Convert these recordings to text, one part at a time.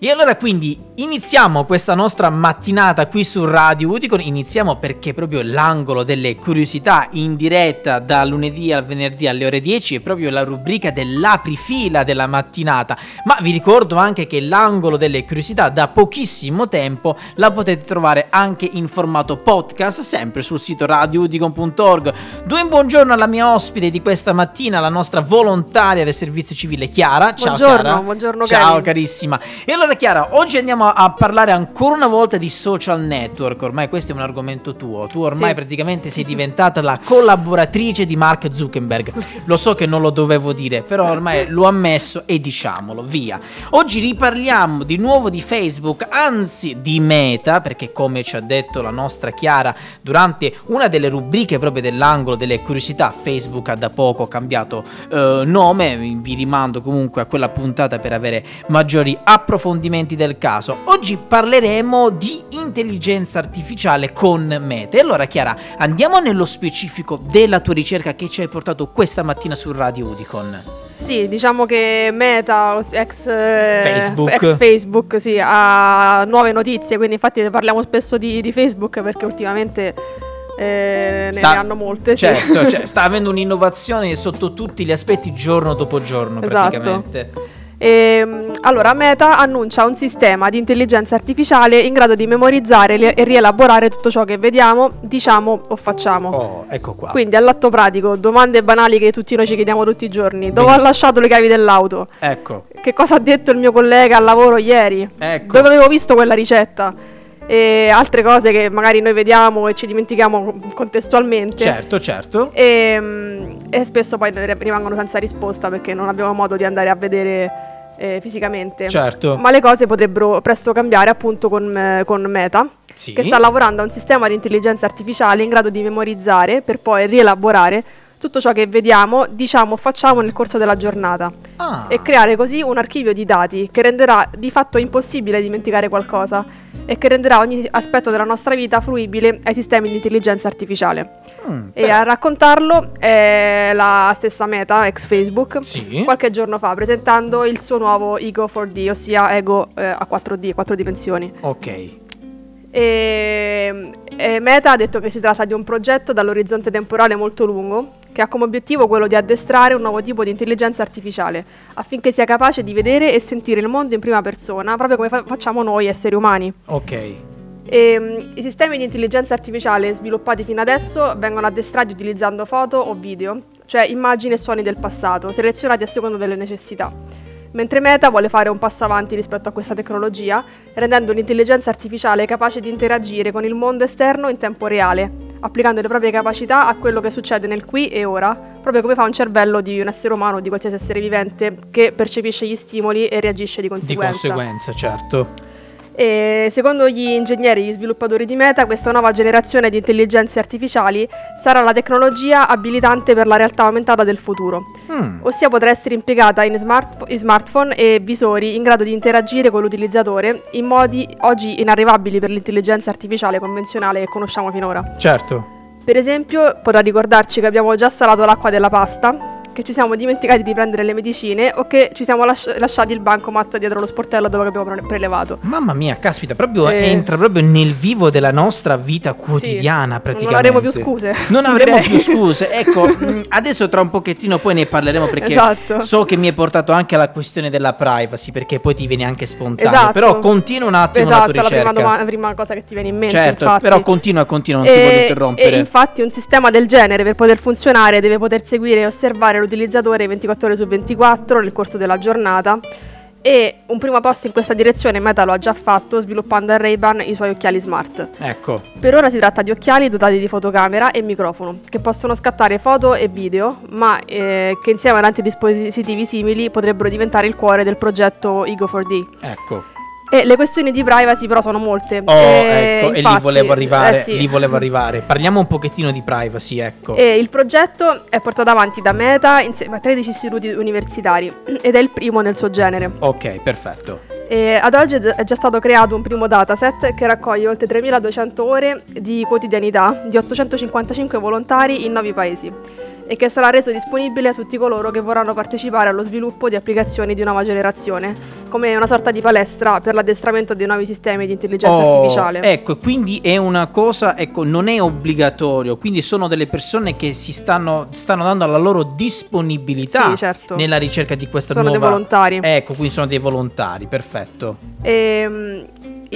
E allora quindi iniziamo questa nostra mattinata qui su Radio Uticon, iniziamo perché proprio l'angolo delle curiosità in diretta da lunedì al venerdì alle ore 10 è proprio la rubrica dell'aprifila della mattinata, ma vi ricordo anche che l'angolo delle curiosità da pochissimo tempo la potete trovare anche in formato podcast sempre sul sito radiouticon.org. Do un buongiorno alla mia ospite di questa mattina, la nostra volontaria del servizio civile Chiara. Ciao buongiorno, Chiara. Buongiorno, Ciao cari. carissima. E allora Chiara, oggi andiamo a parlare ancora una volta di social network. Ormai questo è un argomento tuo. Tu ormai Sì. praticamente sei diventata la collaboratrice di Mark Zuckerberg. Lo so che non lo dovevo dire, però ormai l'ho ammesso e diciamolo, via. Oggi riparliamo di nuovo di Facebook, anzi di Meta, perché come ci ha detto la nostra Chiara durante una delle rubriche proprio dell'angolo delle curiosità, Facebook ha da poco cambiato eh, nome, vi rimando comunque a quella puntata per avere maggiori approfondimenti del caso. Oggi parleremo di intelligenza artificiale con Meta. E allora Chiara, andiamo nello specifico della tua ricerca che ci hai portato questa mattina su Radio Udicon. Sì, diciamo che Meta, ex eh, Facebook. ex Facebook, sì, ha nuove notizie, quindi infatti parliamo spesso di, di Facebook perché ultimamente eh, ne, Sta- ne hanno molte. sì. Certo, cioè, sta avendo un'innovazione sotto tutti gli aspetti giorno dopo giorno Esatto. praticamente. Ehm, allora, Meta annuncia un sistema di intelligenza artificiale in grado di memorizzare e rielaborare tutto ciò che vediamo, diciamo o facciamo. Oh, ecco qua. Quindi all'atto pratico, domande banali che tutti noi ci chiediamo tutti i giorni. Dove ho Benissimo. lasciato le chiavi dell'auto? Ecco, Che cosa ha detto il mio collega al lavoro ieri? ecco. Dove avevo visto quella ricetta? E altre cose che magari noi vediamo e ci dimentichiamo contestualmente. Certo, certo. E, mm, e spesso poi rimangono senza risposta perché non abbiamo modo di andare a vedere eh, fisicamente. Certo. Ma le cose potrebbero presto cambiare appunto con, eh, con Meta, Sì. che sta lavorando a un sistema di intelligenza artificiale in grado di memorizzare per poi rielaborare tutto ciò che vediamo, diciamo, facciamo nel corso della giornata Ah. e creare così un archivio di dati che renderà di fatto impossibile dimenticare qualcosa e che renderà ogni aspetto della nostra vita fruibile ai sistemi di intelligenza artificiale. Mm, E a raccontarlo è la stessa Meta, ex Facebook, Sì. qualche giorno fa, presentando il suo nuovo Ego 4D, ossia Ego eh, a 4D, 4 dimensioni. Ok. E, e Meta ha detto che si tratta di un progetto dall'orizzonte temporale molto lungo, che ha come obiettivo quello di addestrare un nuovo tipo di intelligenza artificiale, affinché sia capace di vedere e sentire il mondo in prima persona, proprio come fa- facciamo noi esseri umani. Ok. E, mm, I sistemi di intelligenza artificiale sviluppati fino adesso vengono addestrati utilizzando foto o video, cioè immagini e suoni del passato, selezionati a seconda delle necessità. Mentre Meta vuole fare un passo avanti rispetto a questa tecnologia, rendendo l'intelligenza artificiale capace di interagire con il mondo esterno in tempo reale, applicando le proprie capacità a quello che succede nel qui e ora, proprio come fa un cervello di un essere umano o di qualsiasi essere vivente che percepisce gli stimoli e reagisce di Di conseguenza. conseguenza, certo. E secondo gli ingegneri e gli sviluppatori di Meta, questa nuova generazione di intelligenze artificiali sarà la tecnologia abilitante per la realtà aumentata del futuro, Mm. ossia potrà essere impiegata in, smart- in smartphone e visori in grado di interagire con l'utilizzatore in modi oggi inarrivabili per l'intelligenza artificiale convenzionale che conosciamo finora. Certo. Per esempio, potrà ricordarci che abbiamo già salato l'acqua della pasta, che ci siamo dimenticati di prendere le medicine o che ci siamo lasci- lasciati il bancomat dietro lo sportello dove abbiamo pre- prelevato. Mamma mia, caspita, proprio Eh. entra proprio nel vivo della nostra vita quotidiana Sì, praticamente. Non avremo più scuse. Non avremo direi. più scuse. Ecco, mh, adesso tra un pochettino poi ne parleremo perché Esatto. so che mi hai portato anche alla questione della privacy perché poi ti viene anche spontaneo. Esatto. Però continua un attimo Esatto, la tua la prima, ricerca. doma- la prima cosa che ti viene in mente. certo, infatti. però continua, continua, non ti E- voglio interrompere. E infatti un sistema del genere per poter funzionare deve poter seguire e osservare l'utilizzatore 24 ore su 24 nel corso della giornata e un primo passo in questa direzione Meta lo ha già fatto sviluppando a Ray-Ban i suoi occhiali smart. Ecco, Per ora si tratta di occhiali dotati di fotocamera e microfono, che possono scattare foto e video, ma eh, che insieme ad altri dispositivi simili potrebbero diventare il cuore del progetto Ego 4D. ecco. E le questioni di privacy però sono molte. Oh, E ecco, e lì infatti- volevo arrivare, eh sì. lì volevo arrivare. Parliamo un pochettino di privacy, ecco. E il progetto è portato avanti da Meta insieme a 13 istituti universitari ed è il primo nel suo genere. Ok, perfetto. E ad oggi è già stato creato un primo dataset che raccoglie oltre 3200 ore di quotidianità di 855 volontari in 9 paesi. E che sarà reso disponibile a tutti coloro che vorranno partecipare allo sviluppo di applicazioni di nuova generazione, come una sorta di palestra per l'addestramento dei nuovi sistemi di intelligenza Oh, artificiale. Ecco, quindi è una cosa, ecco, non è obbligatorio, quindi sono delle persone che si stanno, stanno dando la loro disponibilità Sì, certo. nella ricerca di questa Sono dei nuova... volontari. Ecco, quindi sono dei volontari, perfetto. E, mm,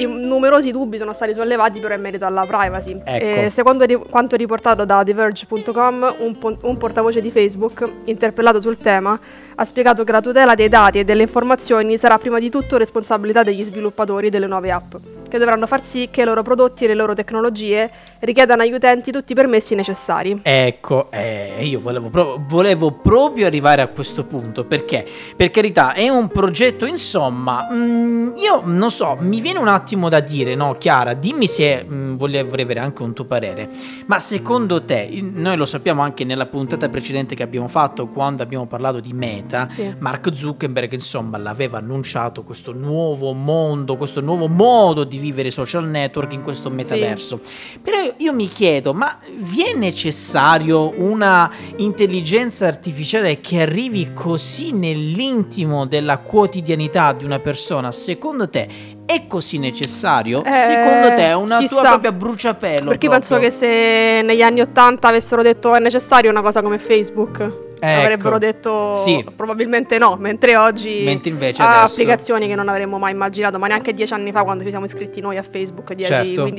i numerosi dubbi sono stati sollevati però in merito alla privacy. Ecco. E secondo ri- quanto riportato da TheVerge.com, un, po- un portavoce di Facebook, interpellato sul tema, ha spiegato che la tutela dei dati e delle informazioni sarà prima di tutto responsabilità degli sviluppatori delle nuove app, che dovranno far sì che i loro prodotti e le loro tecnologie richiedano agli utenti tutti i permessi necessari. Ecco, eh, io volevo, pro- volevo proprio arrivare a questo punto perché, per carità, è un progetto, insomma, mm, io non so, mi viene un attimo da dire, no, Chiara, dimmi se mm, voglio- vorrei avere anche un tuo parere, ma secondo te, noi lo sappiamo anche nella puntata precedente che abbiamo fatto quando abbiamo parlato di Meta, Sì. Mark Zuckerberg, insomma, l'aveva annunciato questo nuovo mondo, questo nuovo modo di vivere social network in questo metaverso. Però io, io mi chiedo, ma vi è necessario una intelligenza artificiale che arrivi così nell'intimo della quotidianità di una persona? Secondo te è così necessario? Eh, Secondo te è una tua chissà. propria bruciapelo? Perché io penso proprio? che se negli anni 80 avessero detto è necessario una cosa come Facebook, Ecco. avrebbero detto Sì. probabilmente no, mentre oggi Mentre invece ha adesso- applicazioni che non avremmo mai immaginato, ma neanche dieci anni fa quando ci siamo iscritti noi a Facebook, 10-15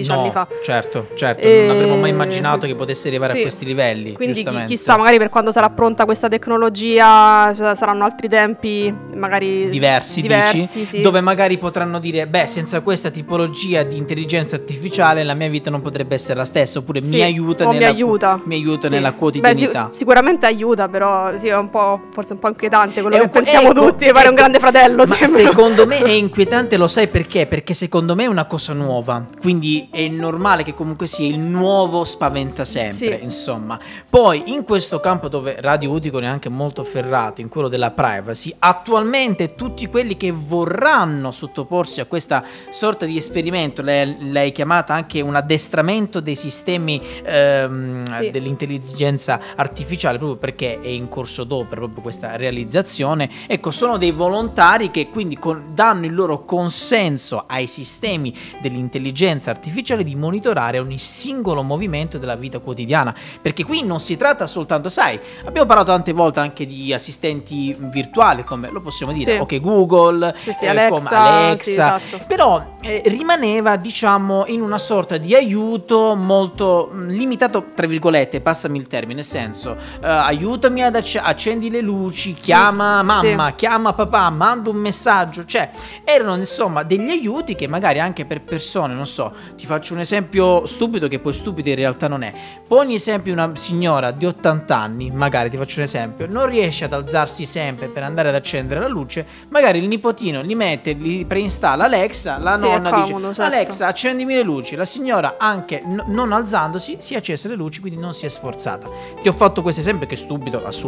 Certo, anni no, fa. certo, certo, E- non avremmo mai immaginato che potesse arrivare Sì. a questi livelli. Quindi chi- chissà, magari per quando sarà pronta questa tecnologia sa- saranno altri tempi, magari diversi, diversi dici, sì. dove magari potranno dire, beh, senza questa tipologia di intelligenza artificiale la mia vita non potrebbe essere la stessa, oppure mi aiuta, o mi nella, aiuta. mi aiuta nella Beh, quotidianità. sì- sicuramente aiuta, però sì, è un po', forse un po' inquietante quello È che un pensiamo ecco, tutti, pare un ecco. grande fratello. Secondo me è inquietante, lo sai perché? Perché secondo me è una cosa nuova, quindi è normale che comunque sia il nuovo spaventa sempre, Sì. insomma. Poi in questo campo dove Radio Uticon è anche molto ferrato, in quello della privacy, attualmente tutti quelli che vorranno sottoporsi a questa sorta di esperimento, lei, l'hai chiamata anche un addestramento dei sistemi ehm, Sì. dell'intelligenza artificiale, proprio perché è in corso d'opera proprio questa realizzazione, ecco, sono dei volontari che quindi con- danno il loro consenso ai sistemi dell'intelligenza artificiale di monitorare ogni singolo movimento della vita quotidiana, perché qui non si tratta soltanto, sai, abbiamo parlato tante volte anche di assistenti virtuali, come lo possiamo dire, Sì. ok Google, Sì, sì, eh, Alexa, Alexa, esatto. però eh, rimaneva diciamo in una sorta di aiuto molto mh, limitato tra virgolette passami il termine nel senso eh, aiutami ad acc- accendi le luci chiama Sì. mamma chiama papà manda un messaggio. Cioè erano insomma degli aiuti che magari anche per persone non so ti faccio un esempio stupido che poi stupido in realtà non è. Poni esempio una signora di 80 anni magari ti faccio un esempio non riesce ad alzarsi sempre per andare ad accendere la luce magari il nipotino gli mette gli preinstalla Alexa la Sì, nonna dice comodo, certo. Alexa accendimi le luci. La signora anche n- non alzandosi si è accesa le luci quindi non si è sforzata. Ti ho fatto questo esempio che è stupido assolutamente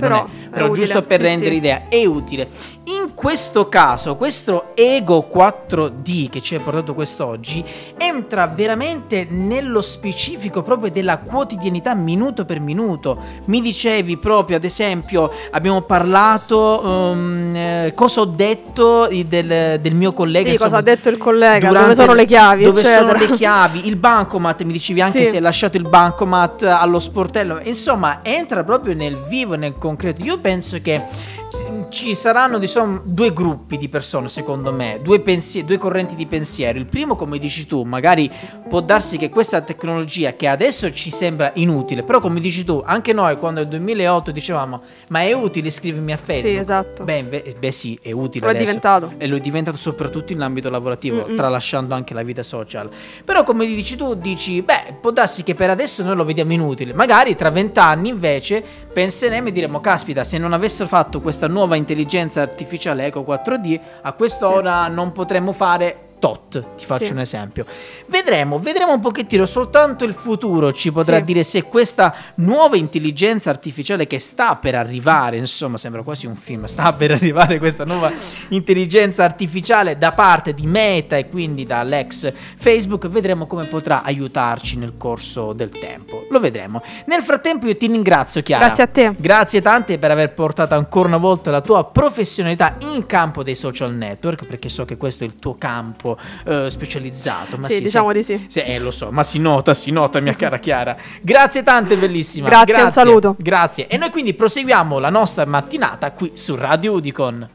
Però non è è però utile, giusto per sì, rendere sì. idea è utile in questo caso questo Ego 4D che ci hai portato quest'oggi entra veramente nello specifico proprio della quotidianità minuto per minuto mi dicevi proprio ad esempio abbiamo parlato um, eh, cosa ho detto del, del mio collega Sì, cosa insomma, ha detto il collega, dove sono le chiavi, dove sono eccetera. le chiavi il bancomat mi dicevi anche Sì. se hai lasciato il bancomat allo sportello insomma entra proprio nel vivo nel concreto. Io penso che ci saranno diciamo, due gruppi di persone secondo me due, pensie- due correnti di pensiero il primo come dici tu magari può darsi che questa tecnologia che adesso ci sembra inutile però come dici tu anche noi quando nel 2008 dicevamo ma è utile iscrivermi a Facebook Sì, esatto. beh, inve- beh sì è utile Lo è adesso diventato. e lo è diventato soprattutto in ambito lavorativo, Mm-mm. tralasciando anche la vita social. Però, come dici tu, dici, beh, può darsi che per adesso noi lo vediamo inutile. Magari tra vent'anni invece penseremo e diremo, caspita, se non avessero fatto questa nuova intelligenza artificiale Eco 4D, a quest'ora non potremmo fare tot, ti faccio Sì. un esempio. Vedremo, vedremo un pochettino, soltanto il futuro ci potrà Sì. dire se questa nuova intelligenza artificiale che sta per arrivare, insomma sembra quasi un film, sta per arrivare questa nuova intelligenza artificiale da parte di Meta e quindi dall'ex Facebook, vedremo come potrà aiutarci nel corso del tempo. Lo vedremo. Nel frattempo io ti ringrazio Chiara. Grazie a te. Grazie tante per aver portato ancora una volta la tua professionalità in campo dei social network, perché so che questo è il tuo campo eh, specializzato. Ma Sì, sì, diciamo sì. di sì. Sì, eh, lo so, ma si nota, si nota, mia cara Chiara. Grazie tante, bellissima. Grazie, un saluto. Grazie. E noi quindi proseguiamo la nostra mattinata qui su Radio Udicon.